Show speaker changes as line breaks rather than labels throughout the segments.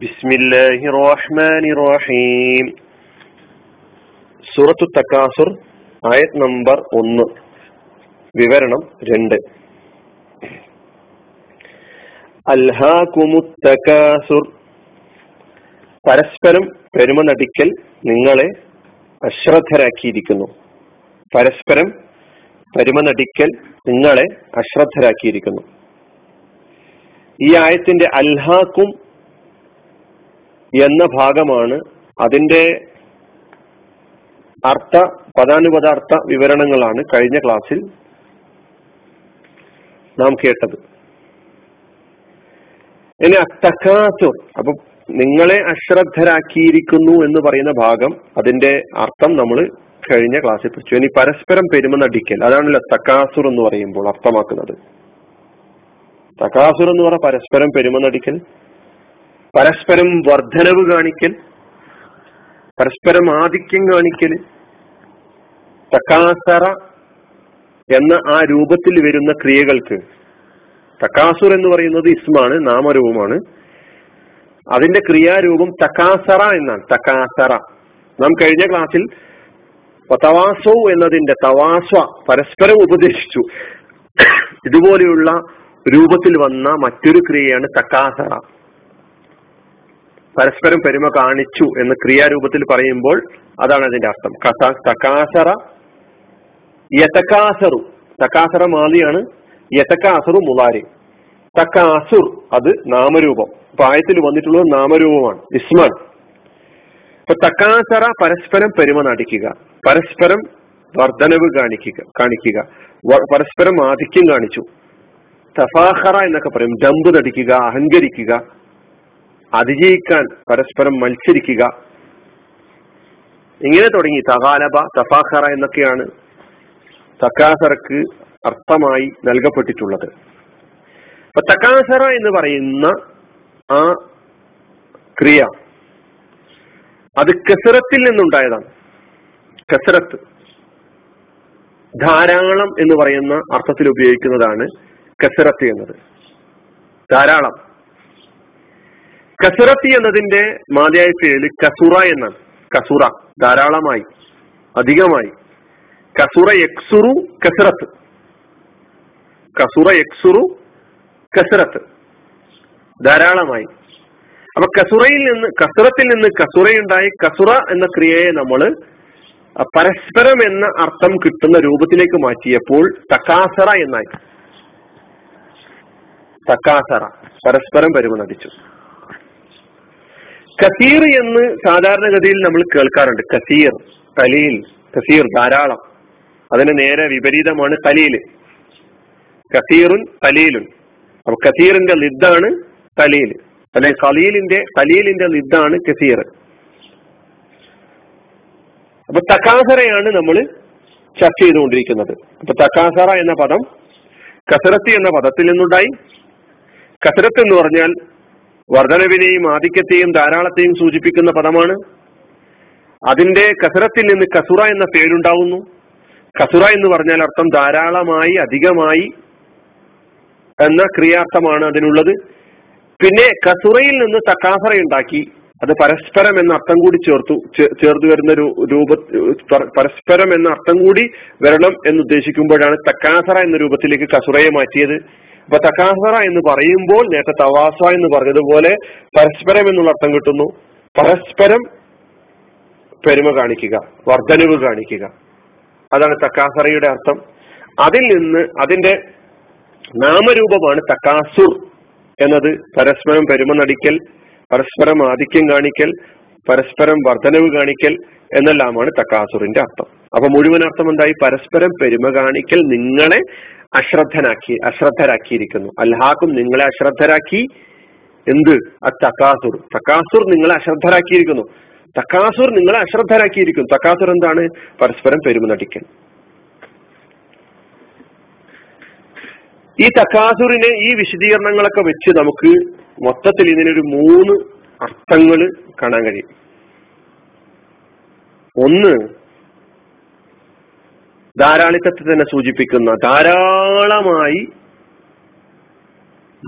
ബിസ്മില്ലാഹി റഹ്മാനി റഹീം സൂറത്തു തക്കാസുർ ആയത് നമ്പർ ഒന്ന്. വിവരണം രണ്ട്. അൽഹാകുമുത്തക്കാസുർ പരസ്പരം പെരുമ നടിക്കൽ നിങ്ങളെ അശ്രദ്ധരാക്കിയിരിക്കുന്നു. പരസ്പരം പെരുമ നടിക്കൽ നിങ്ങളെ അശ്രദ്ധരാക്കിയിരിക്കുന്നു. ഈ ആയത്തിന്റെ അൽഹാക്കും എന്ന ഭാഗമാണ് അതിന്റെ അർത്ഥ പദാനുപദാർത്ഥ വിവരണങ്ങളാണ് കഴിഞ്ഞ ക്ലാസ്സിൽ നാം കേട്ടത്. ഇനി അത്തക്കാസുർ അപ്പൊ നിങ്ങളെ അശ്രദ്ധരാക്കിയിരിക്കുന്നു എന്ന് പറയുന്ന ഭാഗം അതിന്റെ അർത്ഥം നമ്മൾ കഴിഞ്ഞ ക്ലാസ്സിൽ പഠിച്ചു. ഇനി പരസ്പരം പെരുമ അതാണല്ലോ തക്കാസുർ എന്ന് പറയുമ്പോൾ അർത്ഥമാക്കുന്നത്. തക്കാസുർ എന്ന് പറഞ്ഞാൽ പരസ്പരം പെരുമ നടിക്കൽ പരസ്പരം വർധനവ് കാണിക്കൽ പരസ്പരം ആധിക്യം കാണിക്കൽ തക്കാസറ എന്ന ആ രൂപത്തിൽ വരുന്ന ക്രിയകൾക്ക്. തക്കാസുർ എന്ന് പറയുന്നത് ഇസ്മാണ് നാമരൂപമാണ്. അതിന്റെ ക്രിയാരൂപം തക്കാസറ എന്നാണ് തക്കാസറ. നാം കഴിഞ്ഞ ക്ലാസ്സിൽ തവാസോ എന്നതിന്റെ തവാസ പരസ്പരം ഉപദേശിച്ചു. ഇതുപോലെയുള്ള രൂപത്തിൽ വന്ന മറ്റൊരു ക്രിയയാണ് തക്കാസറ. പരസ്പരം പെരുമ കാണിച്ചു എന്ന് ക്രിയാരൂപത്തിൽ പറയുമ്പോൾ അതാണ് അതിന്റെ അർത്ഥം. തക്കാസറ യതക്കാസറു തക്കാസറ മാതിയാണ് യതക്കാസറു മുളാരി തക്കാസുർ അത് നാമരൂപം. പ്രായത്തിൽ വന്നിട്ടുള്ളത് നാമരൂപമാണ് ഇസ്മാൻ. ഇപ്പൊ തക്കാസറ പരസ്പരം പെരുമ നടിക്കുക പരസ്പരം വർധനവ് കാണിക്കുക കാണിക്കുക പരസ്പരം ആധിക്യം കാണിച്ചു. തഫാഹറ എന്നൊക്കെ പറയും ഡമ്പ് നടിക്കുക അഹങ്കരിക്കുക അതിജയിക്കാൻ പരസ്പരം മത്സരിക്കുക. ഇങ്ങനെ തുടങ്ങി. തകാലബ തഫാഖറ എന്നൊക്കെയാണ് തക്കാസറക്ക് അർത്ഥമായി നൽകപ്പെട്ടിട്ടുള്ളത്. അപ്പൊ തക്കാസറ എന്ന് പറയുന്ന ആ ക്രിയ അത് കസറത്തിൽ നിന്നുണ്ടായതാണ്. കസറത്ത് ധാരാളം എന്ന് പറയുന്ന അർത്ഥത്തിൽ ഉപയോഗിക്കുന്നതാണ് കസറത്ത് എന്നത്. ധാരാളം. കസുറത്തി എന്നതിന്റെ മാതിയായ പേര് കസുറ എന്നാണ്. കസുറ ധാരാളമായി അധികമായി. കസുറ എക്സുറു കസറത്ത്. കസുറ എക്സുറു കസറത്ത്. ധാരാളമായി. അപ്പൊ കസുറയിൽ നിന്ന് കസുറത്തിൽ നിന്ന് കസുറയുണ്ടായി കസുറ എന്ന ക്രിയയെ നമ്മൾ പരസ്പരം എന്ന അർത്ഥം കിട്ടുന്ന രൂപത്തിലേക്ക് മാറ്റിയപ്പോൾ തക്കാസറ എന്നായി. തക്കാസറ. പരസ്പരം പരിമണടിച്ചു കസീർ എന്ന് സാധാരണഗതിയിൽ നമ്മൾ കേൾക്കാറുണ്ട്. കസീർ കലീൽ കസീർ ധാരാളം. അതിന് നേരെ വിപരീതമാണ് കലീൽ കസീറുൻ കലീലുൻ അപ്പൊ കസീറിന്റെ ലിദ്ദാണ് കലീൽ അല്ലെ കലീലിന്റെ കലീലിന്റെ ലിദ്ദാണ് കസീർ. അപ്പൊ തക്കാസറയാണ് നമ്മൾ ചർച്ച ചെയ്തുകൊണ്ടിരിക്കുന്നത്. അപ്പൊ തക്കാസറ എന്ന പദം കസരത്ത് എന്ന പദത്തിൽ നിന്നുണ്ടായി. കസരത്ത് എന്ന് പറഞ്ഞാൽ വർധനവിനെയും ആധിക്യത്തെയും ധാരാളത്തെയും സൂചിപ്പിക്കുന്ന പദമാണ്. അതിന്റെ കസറത്തിൽ നിന്ന് കസുറ എന്ന പേരുണ്ടാവുന്നു. കസുറ എന്ന് പറഞ്ഞാൽ അർത്ഥം ധാരാളമായി അധികമായി എന്ന ക്രിയാർത്ഥമാണ് അതിനുള്ളത്. പിന്നെ കസുറയിൽ നിന്ന് തക്കാസറ ഉണ്ടാക്കി. അത് പരസ്പരം എന്ന അർത്ഥം കൂടി ചേർത്തു ചേർത്ത് വരുന്ന രൂപ പരസ്പരം എന്ന അർത്ഥം കൂടി വരണം എന്ന് ഉദ്ദേശിക്കുമ്പോഴാണ് തക്കാസറ എന്ന രൂപത്തിലേക്ക് കസുറയെ മാറ്റിയത്. അപ്പൊ എന്ന് പറയുമ്പോൾ നേരത്തെ തവാസ എന്ന് പറഞ്ഞതുപോലെ പരസ്പരം എന്നുള്ള അർത്ഥം കിട്ടുന്നു. പരസ്പരം പെരുമ കാണിക്കുക വർധനവ് കാണിക്കുക. അതാണ് തക്കാസറയുടെ അർത്ഥം. അതിൽ നിന്ന് അതിന്റെ നാമരൂപമാണ് തക്കാസുർ എന്നത്. പരസ്പരം പെരുമ നടിക്കൽ പരസ്പരം ആധിക്യം കാണിക്കൽ പരസ്പരം വർധനവ് കാണിക്കൽ എന്നെല്ലാമാണ് തക്കാസുറിന്റെ അർത്ഥം. അപ്പൊ മുഴുവൻ അർത്ഥം എന്തായി? പരസ്പരം പെരുമ കാണിക്കൽ നിങ്ങളെ അശ്രദ്ധനാക്കി അശ്രദ്ധരാക്കിയിരിക്കുന്നു. അൽഹാക്കും നിങ്ങളെ അശ്രദ്ധരാക്കി. എന്ത്? തക്കാസുർ തക്കാസുർ നിങ്ങളെ അശ്രദ്ധരാക്കിയിരിക്കുന്നു. തക്കാസുർ നിങ്ങളെ അശ്രദ്ധരാക്കിയിരിക്കുന്നു. തക്കാസുർ എന്താണ്? പരസ്പരം പെരുമ നടിക്കൽ. ഈ തക്കാസുറിനെ ഈ വിശദീകരണങ്ങളൊക്കെ വെച്ച് നമുക്ക് മൊത്തത്തിൽ ഇതിനൊരു മൂന്ന് അർത്ഥങ്ങൾ കാണാൻ കഴിയും. ഒന്ന് ധാരാളിത്തത്തെ തന്നെ സൂചിപ്പിക്കുന്ന ധാരാളമായി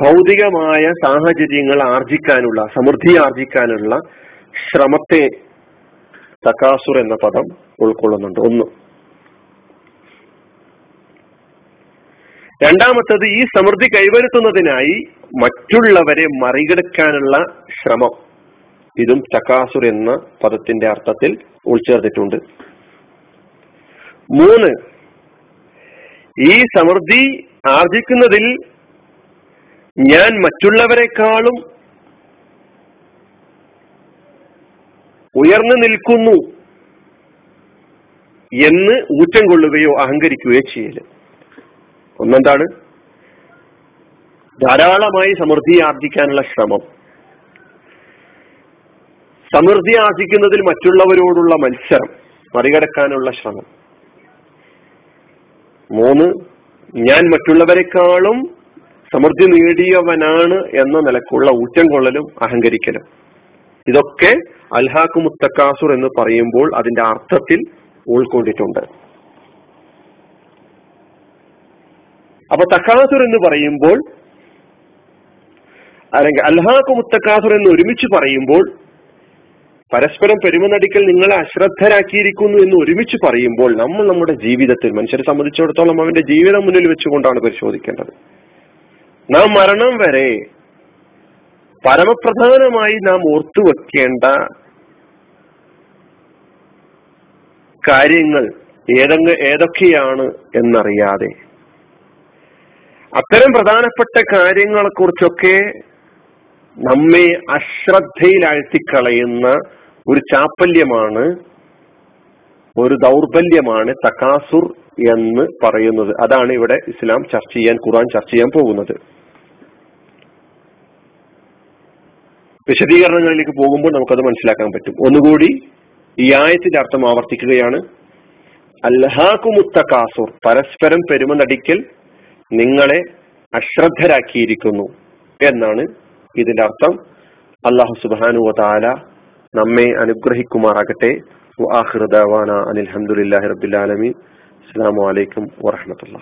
ഭൗതികമായ സാഹചര്യങ്ങൾ ആർജിക്കാനുള്ള സമൃദ്ധി ആർജിക്കാനുള്ള ശ്രമത്തെ തക്കാസുർ എന്ന പദം ഉൾക്കൊള്ളുന്നുണ്ട്. ഒന്ന്. രണ്ടാമത്തത് ഈ സമൃദ്ധി കൈവരുത്തുന്നതിനായി മറ്റുള്ളവരെ മറികടക്കാനുള്ള ശ്രമം. ഇതും ചക്കാസുർ എന്ന പദത്തിന്റെ അർത്ഥത്തിൽ ഉൾച്ചേർത്തിട്ടുണ്ട് മൂന്ന്. ഈ സമൃദ്ധി ആർജിക്കുന്നതിൽ ഞാൻ മറ്റുള്ളവരെക്കാളും ഉയർന്നു നിൽക്കുന്നു എന്ന് ഊറ്റം കൊള്ളുകയോ അഹങ്കരിക്കുകയോ ചെയ്യൽ. ഒന്നെന്താണ്? ധാരാളമായി സമൃദ്ധി ആർജിക്കാനുള്ള ശ്രമം. സമൃദ്ധി ആർജിക്കുന്നതിൽ മറ്റുള്ളവരോടുള്ള മത്സരം മറികടക്കാനുള്ള ശ്രമം. മൂന്ന് ഞാൻ മറ്റുള്ളവരെക്കാളും സമൃദ്ധി നേടിയവനാണ് എന്ന നിലക്കുള്ള ഊറ്റം കൊള്ളലും അഹങ്കരിക്കലും. ഇതൊക്കെ അൽഹാഖു മുത്തക്കാസുർ എന്ന് പറയുമ്പോൾ അതിന്റെ അർത്ഥത്തിൽ ഉൾക്കൊണ്ടിട്ടുണ്ട്. അപ്പൊ തക്കാസുർ എന്ന് പറയുമ്പോൾ അല്ലെങ്കിൽ അൽഹാഖു മുത്തക്കാസുർ എന്ന് ഒരുമിച്ച് പറയുമ്പോൾ പരസ്പരം പെരുമനടിക്കൽ നിങ്ങളെ അശ്രദ്ധരാക്കിയിരിക്കുന്നു എന്ന് ഒരുമിച്ച് പറയുമ്പോൾ നമ്മൾ നമ്മുടെ ജീവിതത്തിൽ മനുഷ്യരെ സംബന്ധിച്ചിടത്തോളം അവന്റെ ജീവിതം മുന്നിൽ വെച്ചുകൊണ്ടാണ് പരിശോധിക്കേണ്ടത്. നാം മരണം വരെ പരമപ്രധാനമായി നാം ഓർത്തുവെക്കേണ്ട കാര്യങ്ങൾ ഏതങ്ങ് ഏതൊക്കെയാണ് എന്നറിയാതെ അത്തരം പ്രധാനപ്പെട്ട കാര്യങ്ങളെ കുറിച്ചൊക്കെ നമ്മെ അശ്രദ്ധയിലാഴ്ത്തിക്കളയുന്ന ഒരു ചാപ്പല്യമാണ് ഒരു ദൗർബല്യമാണ് തക്കാസുർ എന്ന് പറയുന്നത്. അതാണ് ഇവിടെ ഇസ്ലാം ചർച്ച ചെയ്യാൻ ഖുറാൻ ചർച്ച ചെയ്യാൻ പോകുന്നത്. വിശദീകരണങ്ങളിലേക്ക് പോകുമ്പോൾ നമുക്കത് മനസ്സിലാക്കാൻ പറ്റും. ഒന്നുകൂടി ഈ ആയത്തിന്റെ അർത്ഥം ആവർത്തിക്കുകയാണ്. അൽഹാക്കുമുത്തക്കാസുർ പരസ്പരം പെരുമ നടിക്കൽ നിങ്ങളെ അശ്രദ്ധരാക്കിയിരിക്കുന്നു എന്നാണ് ഇതിന്റെ അർത്ഥം. അള്ളാഹു സുബാനു താല നമ്മെ അനുഗ്രഹിക്കുമാറാകട്ടെ. അനിൽ അലഹമുല്ലാഹി റബുലാലമീൻ അസ്സാം വലൈക്കും വാഹമത്തല്ല